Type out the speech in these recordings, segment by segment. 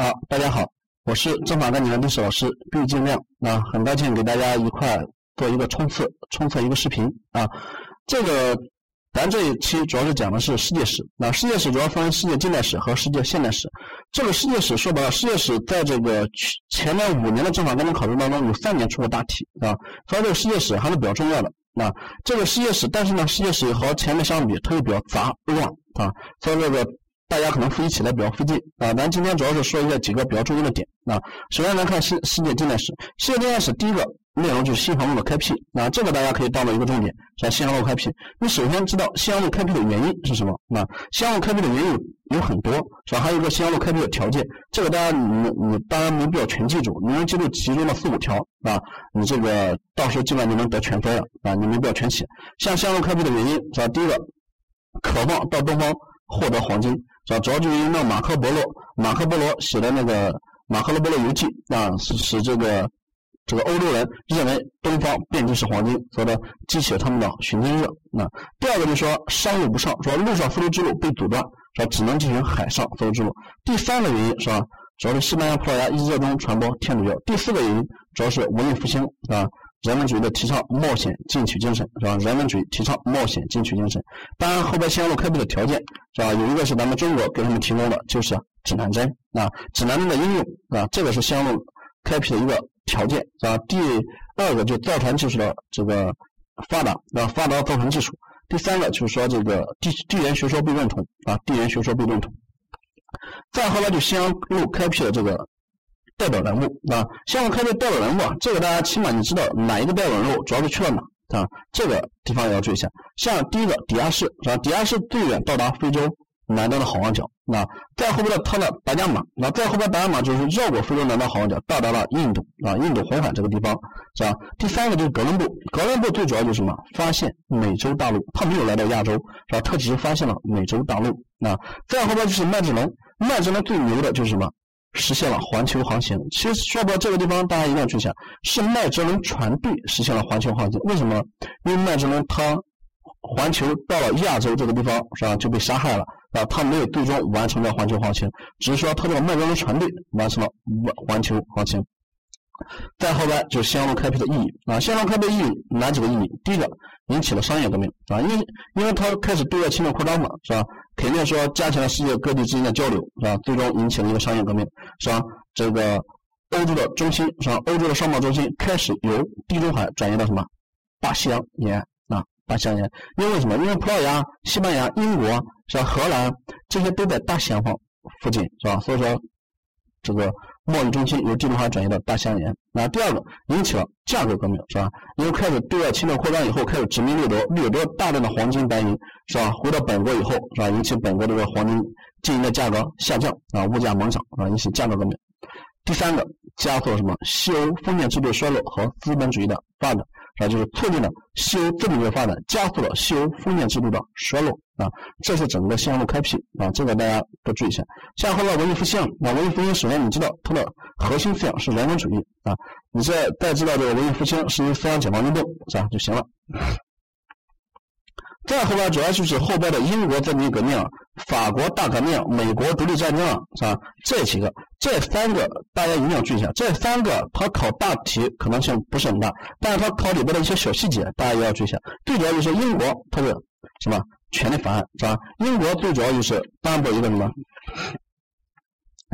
好，大家好，我是政法干警的历史老师毕金亮。那很高兴给大家一块做一个冲刺，冲刺一个视频啊。这个咱这一期主要是讲的是世界史。那世界史主要分为世界近代史和世界现代史。这个世界史说白了，世界史在这个前面五年的政法概念考试当中有三年出过大题啊，所以这个世界史还是比较重要的。那这个世界史，但是呢，世界史和前面相比，它又比较杂乱啊，所以这个。大家可能复习起来比较费劲啊，咱今天主要是说一下几个比较重要的点啊。首先来看世世界近代史，世界近代史第一个内容就是新航路的开辟，啊这个大家可以当做一个重点，是新航路开辟。你首先知道新航路开辟的原因是什么？那新航路开辟的原因有很多，是吧？还有一个新航路开辟的条件，这个大家你你当然没必要全记住，你能记住其中的四五条啊，你这个到时候基本上就能得全分了啊，你没必要全写。像新航路开辟的原因，是吧？第一个，渴望到东方获得黄金。主要就是因为马可波罗，马可波罗写的那个《马可波罗游记》啊，使使这个这个欧洲人认为东方遍地是黄金，所以呢，激起了他们的寻金热。那第二个就是说商路不畅，说陆上丝绸之路被阻断，说只能进行海上丝绸之路。第三个原因是吧，主要是西班牙、葡萄牙一直热衷传播天主教。第四个原因主要是文艺复兴啊。人文主义的提倡冒险进取精神是吧？人文主义提倡冒险进取精神。当然，后边线路开辟的条件是吧？有一个是咱们中国给他们提供的，就是指南针啊，指南针的应用啊，这个是线路开辟的一个条件是吧？第二个就造船技术的这个发达啊，发达造船技术。第三个就是说这个地地缘学说被认同啊，地缘学说被认同。再后来就新航路开辟的这个。代表人物啊，项目开辟代表人物啊，这个大家起码你知道哪一个代表人物主要是去了哪啊？这个地方也要注意一下。像第一个迪亚士是吧？抵押式最远到达非洲南端的好望角，那再后边的他的达伽马，那再后边达伽马就是绕过非洲南端好望角，到达了印度啊，印度红海这个地方是吧？第三个就是哥伦布，哥伦布最主要就是什么？发现美洲大陆，他没有来到亚洲是吧？他只是发现了美洲大陆。那再后边就是麦哲伦，麦哲伦最牛的就是什么？实现了环球航行。其实说到这个地方大家一定要注意一下，是麦哲伦船队实现了环球航行。为什么？因为麦哲伦他环球到了亚洲这个地方是吧就被杀害了啊，他没有最终完成了环球航行，只是说他这个麦哲伦船队完成了环球航行。再后边就是新航路开辟的意义啊，新航路开辟的意义哪几个意义？第一个引起了商业革命啊，因为因为它开始对外侵略扩张嘛，是吧？肯定说加强了世界各地之间的交流，是吧？最终引起了一个商业革命，是吧？这个欧洲的中心，是吧？欧洲的商贸中心开始由地中海转移到什么？大西洋沿啊，大西洋沿。因为什么？因为葡萄牙、西班牙、英国，是吧？荷兰这些都在大西洋方附近，是吧？所以说这个。贸易中心由地中海转移到大西洋沿。那第二个引起了价格革命，是吧？因为开始对外侵略扩张以后，开始殖民掠夺，掠夺大量的黄金白银，是吧？回到本国以后，是吧？引起本国这个黄金金银的价格下降，啊，物价猛涨，啊，引起价格革命。第三个加速了什么？西欧封建制度衰落和资本主义的发展。啊，就是促进了西欧资本主义发展，加速了西欧封建制度的衰落啊，这是整个新航路开辟啊，这个大家都注意一下。下后来文艺复兴，那文艺复兴首先你知道它的核心思想是人文主义啊，你再再知道这个文艺复兴是一思想解放运动是吧就行了。再后边主要就是后边的英国殖民革命、法国大革命、美国独立战争是吧？这几个，这三个大家一定要注意一下。这三个它考大题可能性不是很大，但是它考里边的一些小细节，大家也要注意一下。最主要就是英国它是什么权利法案是吧？英国最主要就是颁布一个什么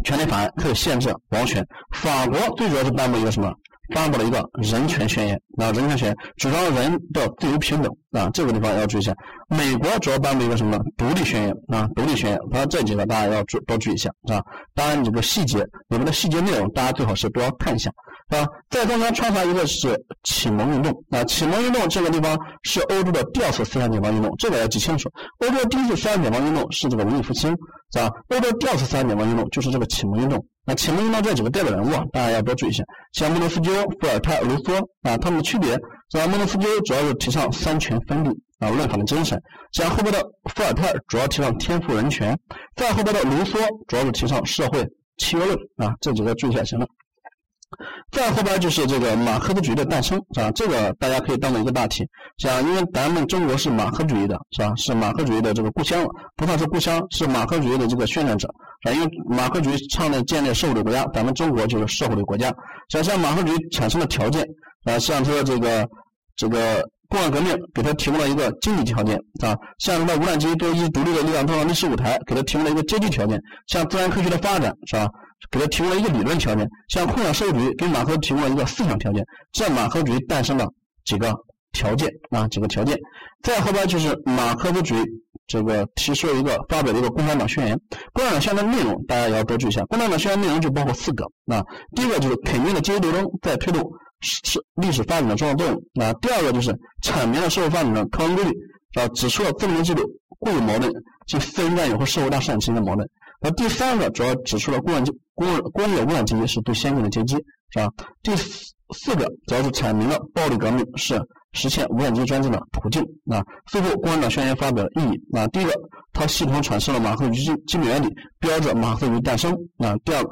权利法案，可以限制王权。法国最主要是颁布一个什么？颁布了一个人权宣言啊，人权宣言主张人的自由平等啊，这个地方要注意一下。美国主要颁布一个什么独立宣言啊，独立宣言，反正这几个大家要注多注意一下啊。当然，这个细节里面的细节内容，大家最好是都要看一下啊。在中间穿插一个是启蒙运动啊，启蒙运动这个地方是欧洲的第二次思想解放运动，这个要记清楚。欧洲第一次思想解放运动是这个文艺复兴，是吧？欧洲第二次思想解放运动就是这个启蒙运动。那启蒙运动这几个代表人物啊，大家要多注意一下，像孟德斯鸠、伏尔泰、卢梭啊，他们的区别，是吧？孟德斯鸠主要是提倡三权分立啊，论法的精神；像后边的伏尔泰主要提倡天赋人权；再后边的卢梭主要是提倡社会契约论啊，这几个注意一下行了。再后边就是这个马克思主义的诞生，是吧？这个大家可以当做一个大题，是吧？因为咱们中国是马克思主义的，是吧？是马克思主义的这个故乡，不算是故乡，是马克思主义的这个宣传者，啊，因为马克思主义倡导建立社会主义国家，咱们中国就是社会主义国家。想像马克思主义产生的条件，啊，像他这个这个工业革命给他提供了一个经济条件，啊，像什么无产阶级一独立的力量登上历史舞台，给他提供了一个阶级条件，像自然科学的发展，是吧？给他提供了一个理论条件，像共产社会主义给马克思提供了一个思想条件，这马克思主义诞生了几个条件啊，几个条件。再后边就是马克思主义这个提出了一个发表了一个共产党宣言，共产党宣言的内容大家也要多注意一下。共产党宣言内容就包括四个啊，第一个就是肯定的阶级斗争在推动是历史发展的重要作用啊，第二个就是阐明了社会发展的客观规律，啊，指出了资本制度固有矛盾及私人占有和社会大生产之间的矛盾。那第三个主要指出了工业工工业无产阶级是最先进的阶级，是吧？第四个主要是阐明了暴力革命是实现无产阶级专政的途径。啊，最后共产党宣言发表的意义。啊，第一个，它系统阐释了马克思主义基本原理，标志着马克思主义诞生。啊，第二个，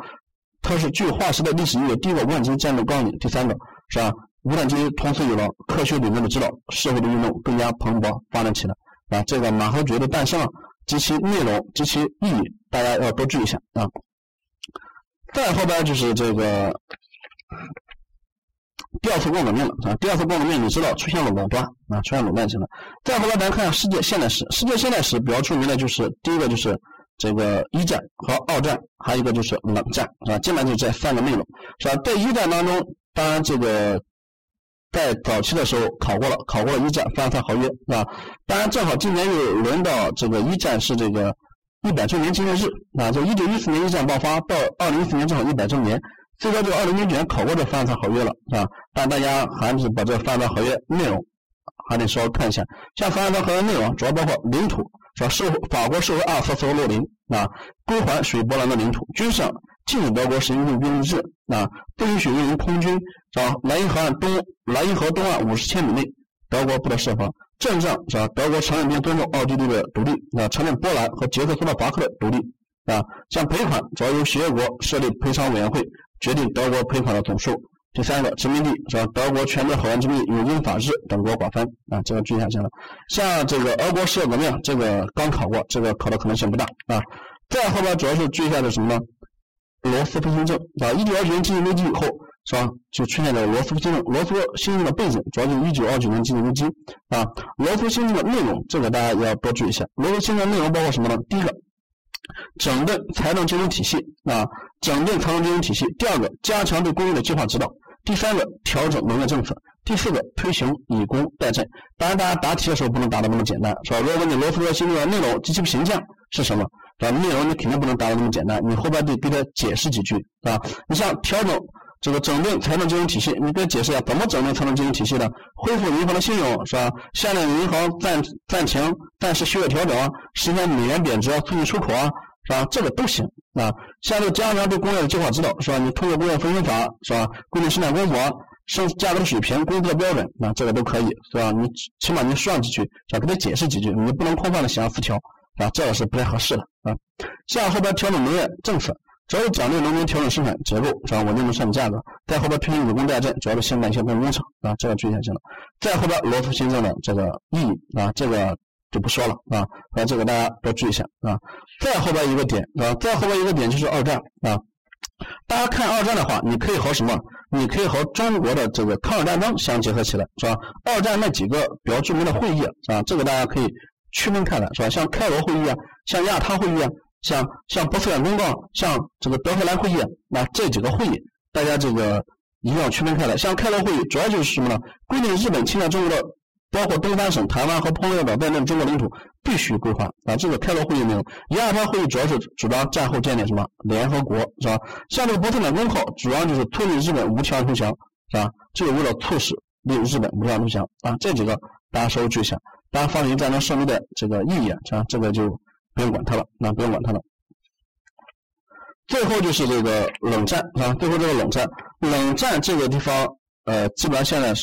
它是具有划时代历史意义的第一个无产阶级战斗纲领。第三个，是吧？无产阶级同时有了科学理论的指导，社会的运动更加蓬勃发展起来。啊，这个马克思主义的诞生。及其内容及其意义，大家要多注意一下啊。再后边就是这个第二次工业革命了啊。第二次工业革命，你知道出现了垄断啊，出现垄断性了。再后来咱看世界现代史，世界现代史比较出名的就是第一个就是这个一战和二战，还有一个就是冷战啊。基本上就这三个内容是吧？在一战当中，当然这个。在早期的时候考过了，考过了一战凡尔赛合约，是吧？当然，正好今年又轮到这个一战是这个一百周年纪念日，啊，就一九一四年一战爆发到二零一四年正好一百周年，最多就二零零九年考过这凡尔赛合约了，是吧？但大家还是把这凡尔赛合约内容还得稍微看一下，像凡尔赛合约内容主要包括领土，是吧？收法国收回阿尔萨斯和洛林，啊，归还属于波兰的领土，军事上。禁止德国实行用兵制，啊，不允许用于空军，是吧？莱茵河岸东，莱茵河东岸五十千米内，德国不得设防。政治上，是吧？德国承认并尊重奥地利的独立，啊，承认波兰和捷克斯洛伐克的独立，啊，像赔款，主要由协约国设立赔偿委员会，决定德国赔款的总数。第三个，殖民地，是吧？德国全面海湾殖民地有英法日等国瓜分，啊，这个注意下行了。像这个俄国十月革命，这个刚考过，这个考的可能性不大，啊。再后边主要是注意一下的什么呢？罗斯福新政啊，一九二九年经济危机以后，是吧？就出现了罗斯福新政。罗斯福新政的背景主要就是一九二九年经济危机啊。罗斯福新政的内容，这个大家也要多注意一下。罗斯福新政内容包括什么呢？第一个，整顿财政金融体系啊，整顿财政金融体系。第二个，加强对工业的计划指导。第三个，调整农业政策。第四个，推行以工代赈。当然，大家答题的时候不能答的那么简单，是吧？如果问你罗斯福新政的内容及其评价是什么？啊，内容你肯定不能答的那么简单，你后边得给他解释几句，啊，你像调整这个整顿财政金融体系，你给他解释一下怎么整顿财政金融体系的，恢复银行的信用是吧？下令银行暂暂停、暂时需要调整，实现美元贬值，促进出口啊，是吧？这个都行啊。像这加强对工业的计划指导是吧？你通过工业分工法是吧？规定生产规模、生价格水平、工资的标准，那这个都可以是吧？你起码你说上几句，是吧？给他解释几句，你不能空泛的写上四条。啊，这个是不太合适的啊。像后边调整农业政策，主要是奖励农民调整生产结构，是吧？稳定的生产价格。在后边推行以工代赈，主要是兴办一些工工厂啊，这个注意一下行了。再后边罗斯新政的这个意义啊，这个就不说了啊，啊，这个大家多注意一下啊。再后边一个点啊，再后边一个点就是二战啊。大家看二战的话，你可以和什么？你可以和中国的这个抗日战争相结合起来，是吧？二战那几个比较著名的会议啊，这个大家可以。区分开来是吧？像开罗会议啊，像亚太会议啊，像像波茨坦公告，像这个德黑兰会议，那这几个会议，大家这个一定要区分开来。像开罗会议主要就是什么呢？规定日本侵占中国的，包括东三省、台湾和澎湖岛在内的中国领土必须归还啊。这个开罗会议内容。亚太会议主要是主张战后建立什么联合国是吧？像这个波茨坦公告主要就是促进日本无条件投降是吧？就是为了促使令日本无条件投降啊。这几个大家稍微注意一下。当，发明战争胜利的这个意义啊，这这个就不用管它了，那不用管它了。最后就是这个冷战啊，最后这个冷战，冷战这个地方呃，基本上现在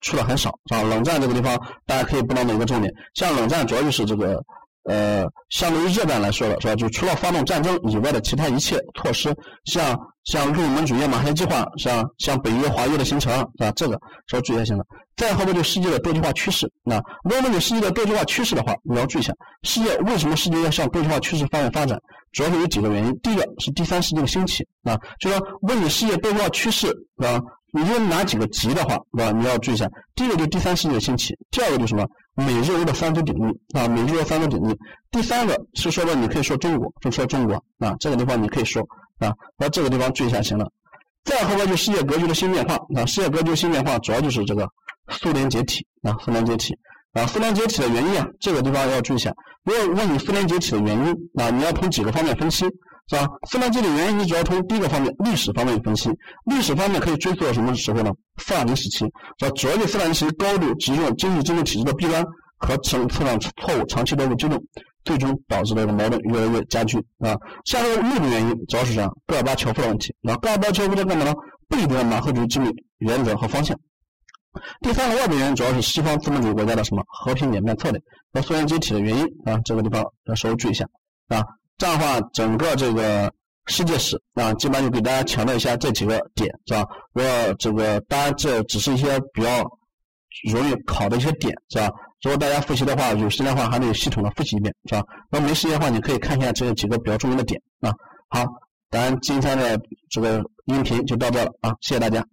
出的很少，啊？冷战这个地方大家可以不当一个重点。像冷战主要就是这个呃，相对于热战来说的是吧？就除了发动战争以外的其他一切措施，像像入门主义马歇计划，像像北约、华约的形成，是吧？这个是要注意一下的。再后面就世界的多极化趋势。那如果问你世界的多极化趋势的话，你要注意一下，世界为什么世界要向多极化趋势方向发展？主要是有几个原因。第一个是第三世界的兴起啊，就说问你世界多极化趋势啊。你就哪几个级的话，对吧？你要注意一下。第一个就是第三世界兴起，第二个就是什么？美日欧的三足鼎立啊，美日欧三足鼎立。第三个是说的，你可以说中国，就说中国啊，这个地方你可以说啊，那这个地方注意一下行了。再后边就世界格局的新变化啊，世界格局新变化主要就是这个苏联解体啊，苏联解体啊，苏联解体的原因啊，这个地方要注意一下。如果问你苏联解体的原因啊，你要从几个方面分析。是吧？苏联解体原因，你主要从第一个方面历史方面分析。历史方面可以追溯到什么时候呢？斯大林时期，是吧？主要就斯大林时期高度集中经济经济体制的弊端和政策上错误长期的一个纠正，最终导致这个矛盾越来越加剧啊。下一个内部原因主要是样，戈尔巴乔夫的问题。那戈尔巴乔夫在干嘛呢？背离了马克思主义基本原则和方向。第三个外部原因主要是西方资本主义国家的什么和平演变策略和苏联解体的原因啊，这个地方要稍微注意一下啊。这样的话，整个这个世界史啊，基本上就给大家强调一下这几个点，是吧？如果这个当然这只是一些比较容易考的一些点，是吧？如果大家复习的话，有时间的话还得系统的复习一遍，是吧？那没时间的话，你可以看一下这几个比较重要的点啊。好，咱今天的这个音频就到这了啊，谢谢大家。